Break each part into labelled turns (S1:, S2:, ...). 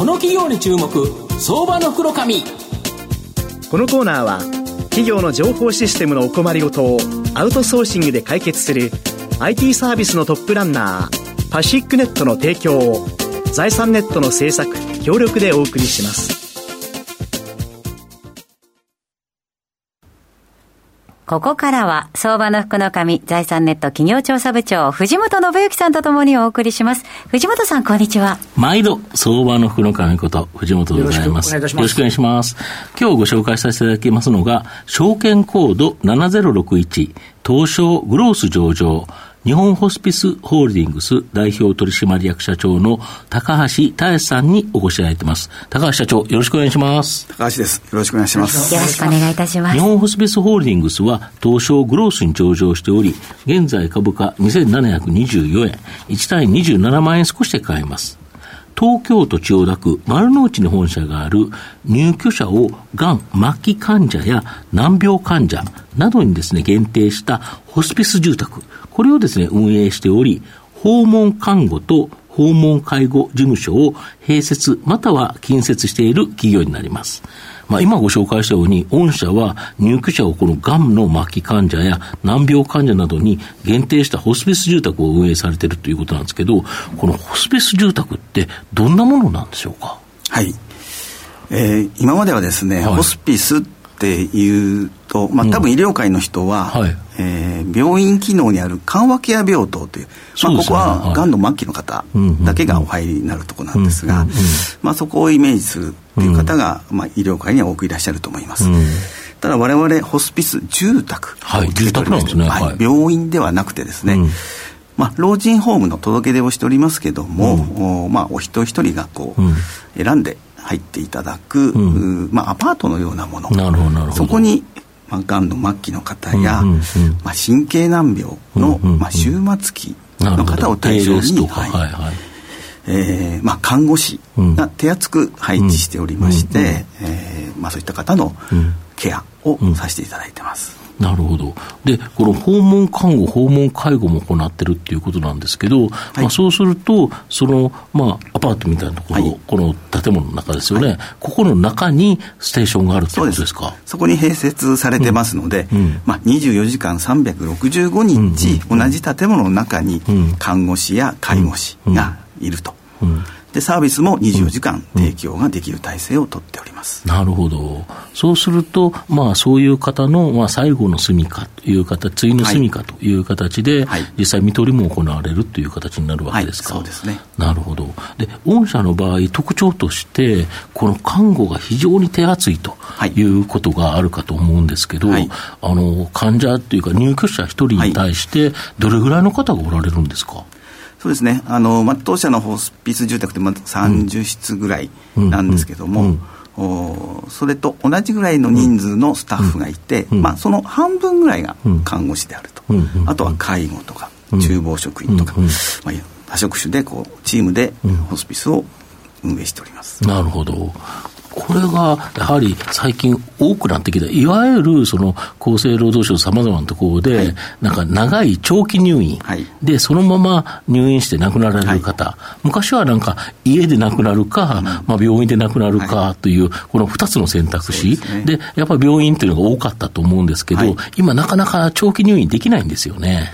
S1: この企業に注目相場の袋紙
S2: このコーナーは企業の情報システムのお困りごとをアウトソーシングで解決する IT サービスのトップランナーパシックネットの提供を財産ネットの制作協力でお送りします。
S3: ここからは、相場の福の神、財産ネット企業調査部長、藤本信之さんとともにお送りします。藤本さん、こんにちは。
S4: 毎度、相場の福の神こと、藤本でございます。よろしくお願いします。今日ご紹介させていただきますのが、証券コード7061、東証グロース上場、日本ホスピスホールディングス代表取締役社長の高橋太康さんにお越しいただいています。高橋社長、よろしくお願いします。
S5: 高橋です。よろしくお願いします。
S3: よろしくお願いいたします。
S4: 日本ホスピスホールディングスは東証グロースに上場しており、現在株価2724円、1単位27万円少しで買えます。東京都千代田区丸の内に本社がある入居者をがん末期患者や難病患者などにですね、限定したホスピス住宅。これをですね、運営しており、訪問看護と訪問介護事務所を併設または近接している企業になります。まあ、今ご紹介したように、御社は入居者をこのがんの末期患者や難病患者などに限定したホスピス住宅を運営されているということなんですけど、このホスピス住宅ってどんなものなんでしょうか？
S5: はい。えー、今まではですね、はい、ホスピスっていうと、まあ、多分医療界の人は、うんはい、えー、病院機能にある緩和ケア病棟という、まあ、ここはがんの末期の方だけがお入りになるところなんですが、まあ、そこをイメージするっていう方が、まあ、医療界には多くいらっしゃると思います。ただ我々ホスピス住宅
S4: はい、住宅なんですね、は
S5: い、病院ではなくてですね、まあ、老人ホームの届け出をしておりますけども、うん、おまあ、お一人一人がこう、選んで入っていただく、うん、まあ、アパートのようなもの。そこに、まあ、がんの末期の方や、うんうんうん、まあ、神経難病の、うんうんうん、まあ、終末期の方を対象に、はい。はいはい。えーまあ、看護師が手厚く配置しておりまして、うんうんうん、えー、まあ、そういった方のケアをさせていただいてます。
S4: なるほど。で、この訪問看護、訪問介護も行ってるっていうことなんですけど、はい、まあ、そうすると、その、まあ、アパートみたいなところ、はい、この建物の中ですよね、はい、ここの中にステーションがあるってことですか？
S5: そこに併設されてますので、うん。うん、まあ、24時間365日、同じ建物の中に看護師や介護士がいると。うんでサービスも24時間提供ができる体制を取っております、
S4: うん、なるほど、そうすると、まあ、そういう方の、まあ、最後の住みかという形、次の住みかという形で、はい、実際、見取りも行われるという形になるわけですか、
S5: はい、そうですね。
S4: なるほど、で御社の場合、特徴として、この看護が非常に手厚いとい。うことがあるかと思うんですけど、はい、あの患者というか、入居者1人に対して、どれぐらいの方がおられるんですか？
S5: そうですね。あの、まあ、当社のホスピス住宅ってま30室ぐらいなんですけども、おそれと同じぐらいの人数のスタッフがいて、まあ、その半分ぐらいが看護師であると、あとは介護とか厨房職員とか、まあ、多職種でこうチームでホスピスを運営しております。
S4: なるほどこれがやはり最近多くなってきた、いわゆるその厚生労働省さまざまなところで、はい、なんか長い長期入院、はい、で、そのまま入院して亡くなられる方、はい、昔はなんか家で亡くなるか、うん、まあ、病院で亡くなるかという、この2つの選択肢。で、ね、やっぱり病院というのが多かったと思うんですけど、今なかなか長期入院できないんですよね。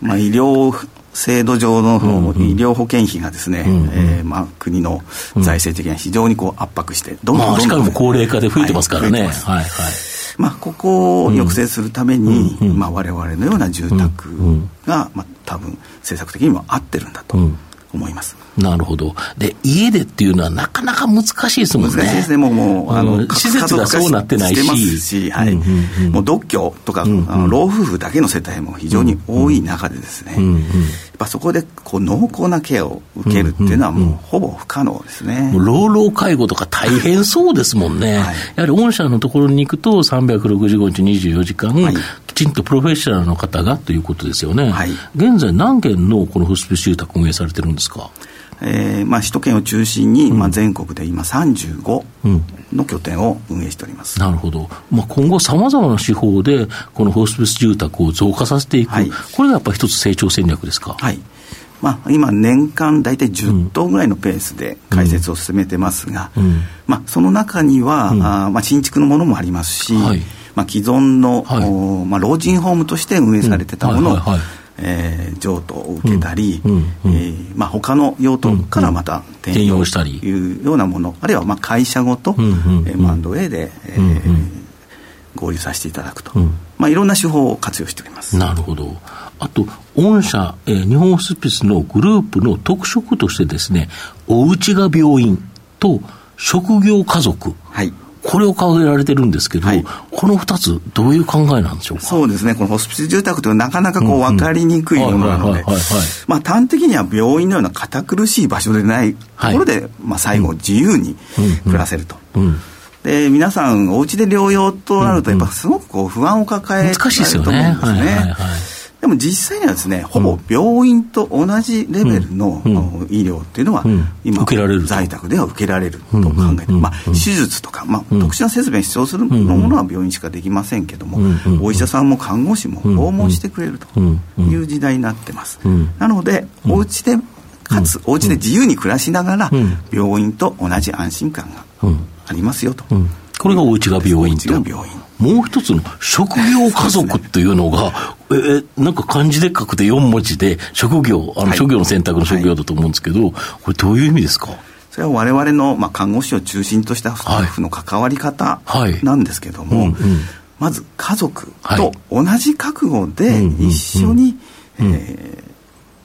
S5: まあ、医療制度上の医療保険費がですね、うえー、まあ、国の財政的には非常にこう圧迫して、
S4: どんどんどんどん、まあ、しかも高齢化で増えてますからね。はい、はい、
S5: まあ、ここを抑制するために、うん、まあ、我々のような住宅が、まあ、多分政策的にも合ってるんだと思います。
S4: なるほど。で、家でっていうのはなかなか難しいですもんね。
S5: 難しいですね。もう、もう、あの、
S4: 施設がそうなってないし。
S5: しはい。もう独居とか、あの老夫婦だけの世帯も非常に多い中でですね、っぱそこでこう濃厚なケアを受けるっていうのはもうほぼ不可能ですね。
S4: もう老老介護とか大変そうですもんね。はい、やはり御社のところに行くと365日24時間、はい、きちんとプロフェッショナルの方がということですよね。はい、現在何件のこのホスピス住宅運営されてるんですか？
S5: えーまあ、首都圏を中心に、まあ、全国で今35の拠点を運営しております、
S4: うん、なるほど、まあ、今後さまざまな手法でこのホスピス住宅を増加させていく、はい、これがやっぱり一つ成長戦略ですか？
S5: はい。まあ、今、年間大体10頭ぐらいのペースで開設を進めてますが、うん、まあ、その中には、うん、あまあ、新築のものもありますし、はい、まあ、既存の、はい、まあ、老人ホームとして運営されてたものを、えー、譲渡を受けたり、うんうんえーまあ、他の用途からまた転用したりというようなもの、あるいはまあ会社ごと M&A で、えー合流させていただくと、うん、まあ、いろんな手法を活用しております。
S4: なるほど、あと、御社、えー、日本ホスピスのグループの特色としてですね、お家が病院と職業家族、はい、これを掲げられてるんですけど、はい、この2つ、どういう考えなんでしょうか？
S5: そうですね、このホスピス住宅というのはなかなかこう分かりにくいものなので、まあ、端的には病院のような堅苦しい場所でないところで、はい、まあ、最後、自由に暮らせると。で皆さんお家で療養となるとやっぱすごくこう不安を抱えてると思うんですね。でも実際にはですね、ほぼ病院と同じレベルの、医療っていうのは、今、受けられる在宅では受けられると考えて、まあ、手術とか、まあ、特殊な設備が必要するものは病院しかできませんけども、お医者さんも看護師も訪問してくれるという時代になってます。なので、お家で、かつ、お家で自由に暮らしながら、病院と同じ安心感がありますよと。うん、
S4: これがおうちが病院と。もう一つの職業家族っていうのが、えー、なんか漢字で書くて4文字で、職業、あの、職業の選択の職業だと思うんですけど、はい、これどういう意味ですか？
S5: それは我々の、まあ、看護師を中心としたスタッフの関わり方なんですけども、まず家族と同じ覚悟で一緒に、えー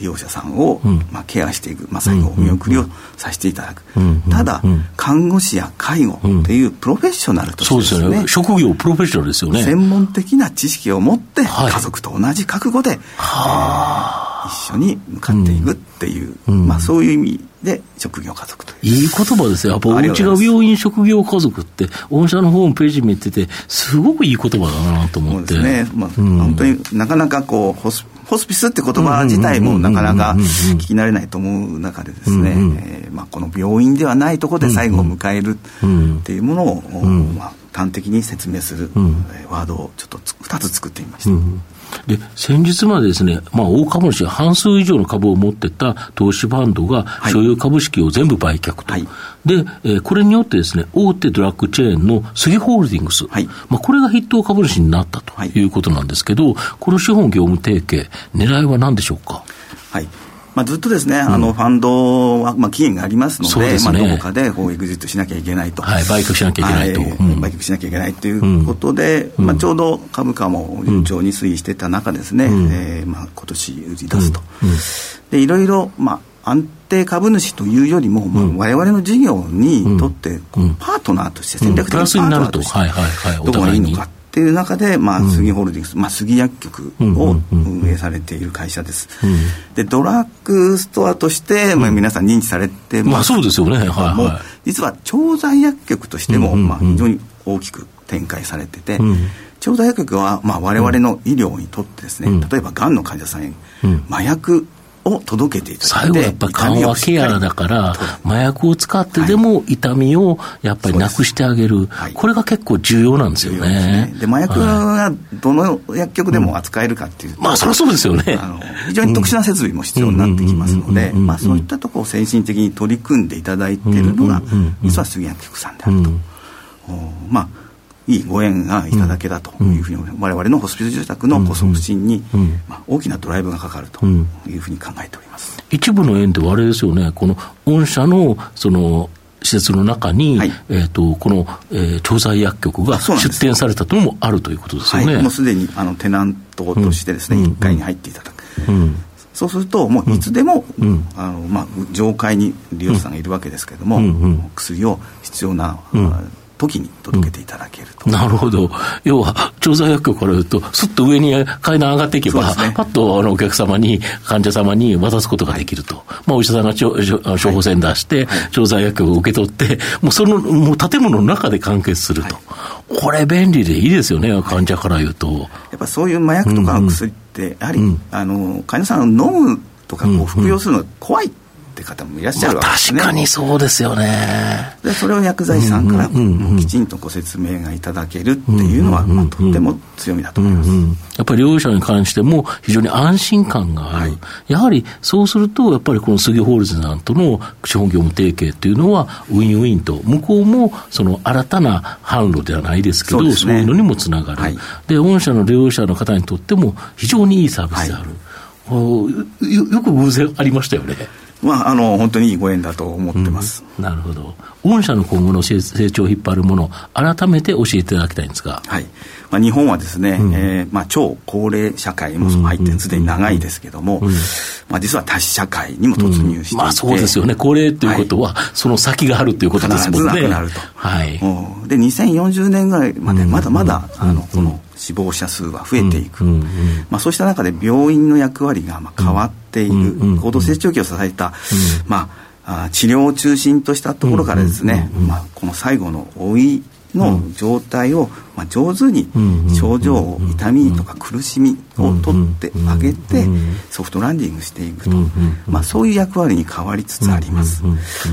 S5: 利用者さんを、まあ、ケアしていく、まあ、最後お見送りをさせていただく、ただ、看護師や介護っていうプロフェッショナルとしてです、ね、そうです
S4: ね。職業プロフェッショナルですよね。
S5: 専門的な知識を持って、家族と同じ覚悟で、はえー、一緒に向かっていくっていう、まあ、そういう意味で職業家族という。
S4: いい言葉ですよ。やっぱおうちが病院職業家族って御社のホームページ見ててすごくいい言葉だなと思って。そうですね、まあ
S5: 本当になかなかこうホスホスピスって言葉自体もなかなか聞き慣れないと思う中でですね、えーまあ、この病院ではないところで最後を迎えるっていうものを、まあ、端的に説明するワードをちょっと2つ作ってみました。
S4: で、先日までですね、まあ、大株主、半数以上の株を持ってた投資ファンドが、所有株式を全部売却と。はい、で、えー、これによってですね、大手ドラッグチェーンの杉ホールディングス、はい、まあ、これが筆頭株主になったということなんですけど、この資本業務提携、狙いは何でしょうか？
S5: はい。まあ、ずっとですね、うん、あのファンドは、まあ、期限がありますので、でね、まあ、どこかでこうエグジットしなきゃいけないと、
S4: はい、売却しなきゃいけないと、はい
S5: うん、売却しなきゃいけないということで、うん、まあ、ちょうど株価も順調に推移してた中ですね、うん、えー、まあ今年売り出すと、でいろいろ、まあ、安定株主というよりも、まあ、我々の事業にとって、パートナーとして戦略的なパートナーとして、どこがいいのかっていう中で、まあ、杉ホールディングス、まあ、杉薬局を運営されている会社です。で、ドラッグストアとして、まあ、皆さん認知されてます。まあ、
S4: そうですよね。はい、はい、
S5: 実は、調剤薬局としても、まあ、非常に大きく展開されてて、調剤薬局は、まあ、我々の医療にとってですね、例えば、がんの患者さんへ、麻薬を届けていただいて最後
S4: やっぱり緩和ケアだから麻薬を使ってでも痛みをやっぱりなくしてあげる、はい、これが結構重要なんですよね。
S5: で、ね、麻薬がどの薬局でも扱えるかっていう、
S4: うん、まあそりゃそうですよね。
S5: 非常に特殊な設備も必要になってきますのでそういったところを先進的に取り組んでいただいているのが実は杉薬局さんであると、まあいいご縁がいただけだというふうに、うん、我々のホスピス住宅の高速進に、まあ、大きなドライブがかかるというふうに考えております、
S4: 一部の縁ではあれですよね、この御社のその施設の中に、はい、えーと、この、えー、調剤薬局が出店されたというのもあるということですよね。
S5: はい、もうすでにあのテナントとしてですね、うん、1階に入っていただく。うん。そうすると、もういつでも、うん、あのまあ、上階に利用者さんがいるわけですけれども、うん。うん、薬を必要な、うん、時に届けていただけると、
S4: うん、なるほど、要は調剤薬局から言うと、すっと上に階段上がっていけば、ね、パッとあのお客様に、患者様に渡すことができると、はい、まあ、お医者さんが処方箋出して、はい、調剤薬局を受け取って、もうそのもう建物の中で完結すると、はい、これ、便利でいいですよね、患者から言うと。や
S5: っぱそういう麻薬とかの薬って、やはり、うん、あの患者さん飲むとかこう服用するのが怖い。っって方もいらっしゃるわけです
S4: ね、まあ、確かにそうですよね。
S5: でそれを薬剤師さんからきちんとご説明がいただけるっていうのは、まあ、とっても強みだと思います、
S4: やっぱり療養者に関しても非常に安心感がある、はい、やはりそうするとやっぱりこの杉ホールズさんとの資本業務提携っていうのはウィンウィンと向こうもその新たな販路ではないですけどそう、ね,、いうのにもつながる、はい、で御社の療養者の方にとっても非常にいいサービスである、はい、よよく偶然ありましたよね。
S5: まあ、あの本当にいいご縁だと思ってます、
S4: うん、なるほど、御社の今後の成長を引っ張るもの、改めて教えていただきたいんですが、
S5: はいまあ、日本はですね、うん、えー、まあ、超高齢社会も入ってすでに長いですけども、まあ、実は多子社会にも突入していて、
S4: まあ、そうですよね、高齢ということは、はい、その先があるということですもんね。
S5: 必ずなくなると、はい、で2040年ぐらいまで、まだまだ、あのこの死亡者数は増えていく、まあ、そうした中で病院の役割がまあ変わっている、高度成長期を支えた、まあ、治療を中心としたところからですね、まあ、この最後の老いの状態を、まあ、上手に症状を痛みとか苦しみを取ってあげてソフトランディングしていくと、まあ、そういう役割に変わりつつあります。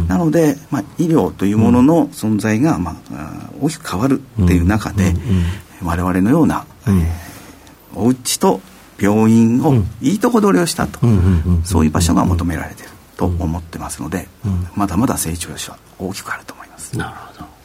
S5: なので、まあ、医療というものの存在が、まあ、大きく変わるっていう中で我々のような、えー、お家と病院をいいとこ取りをしたと、そういう場所が求められていると思ってますので、まだまだ成長は大きくあると思います。
S4: なるほど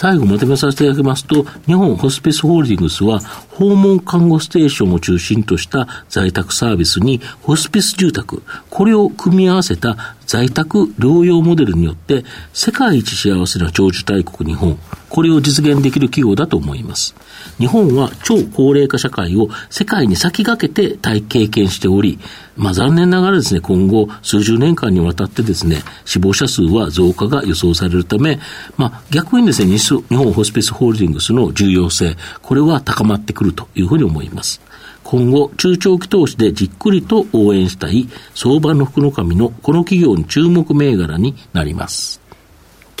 S4: 最後まとめさせていただきますと、日本ホスピスホールディングスは、訪問看護ステーションを中心とした在宅サービスに、ホスピス住宅、これを組み合わせた在宅療養モデルによって、世界一幸せな長寿大国日本、これを実現できる企業だと思います。日本は超高齢化社会を世界に先駆けて体経験しており、まあ残念ながらですね、今後数十年間にわたってですね、死亡者数は増加が予想されるため、まあ逆にですね、日本ホスピスホールディングスの重要性、これは高まってくるるというふうに思います。今後、中長期投資でじっくりと応援したい相場の福の神のこの企業に注目銘柄になります。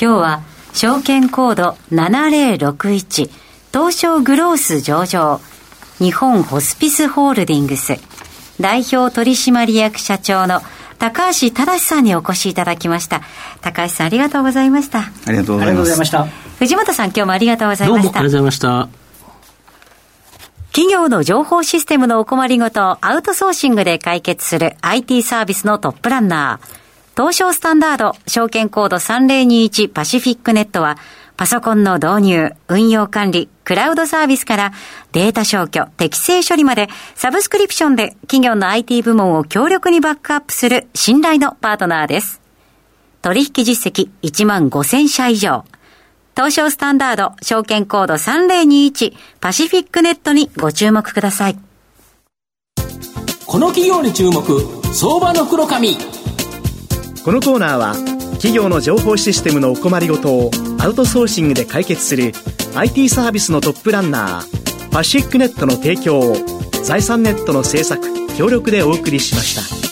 S3: 今日は、証券コード7061東証グロース上場日本ホスピスホールディングス代表取締役社長の高橋正さんにお越しいただきました。高橋さんありがとうございました。
S5: ありがとうございました。
S3: 藤本さん今日もありがとうございました。どうも
S4: ありがとうございました。
S3: 企業の情報システムのお困りごとをアウトソーシングで解決する IT サービスのトップランナー。東証スタンダード証券コード3021パシフィックネットはパソコンの導入、運用管理、クラウドサービスからデータ消去、適正処理までサブスクリプションで企業の IT 部門を強力にバックアップする信頼のパートナーです。取引実績1万5000社以上。東証スタンダード証券コード3021パシフィックネットにご注目ください。
S1: この企業に注目、相場の黒髪。
S2: このコーナーは企業の情報システムのお困りごとをアウトソーシングで解決する IT サービスのトップランナーパシフィックネットの提供を財産ネットの制作協力でお送りしました。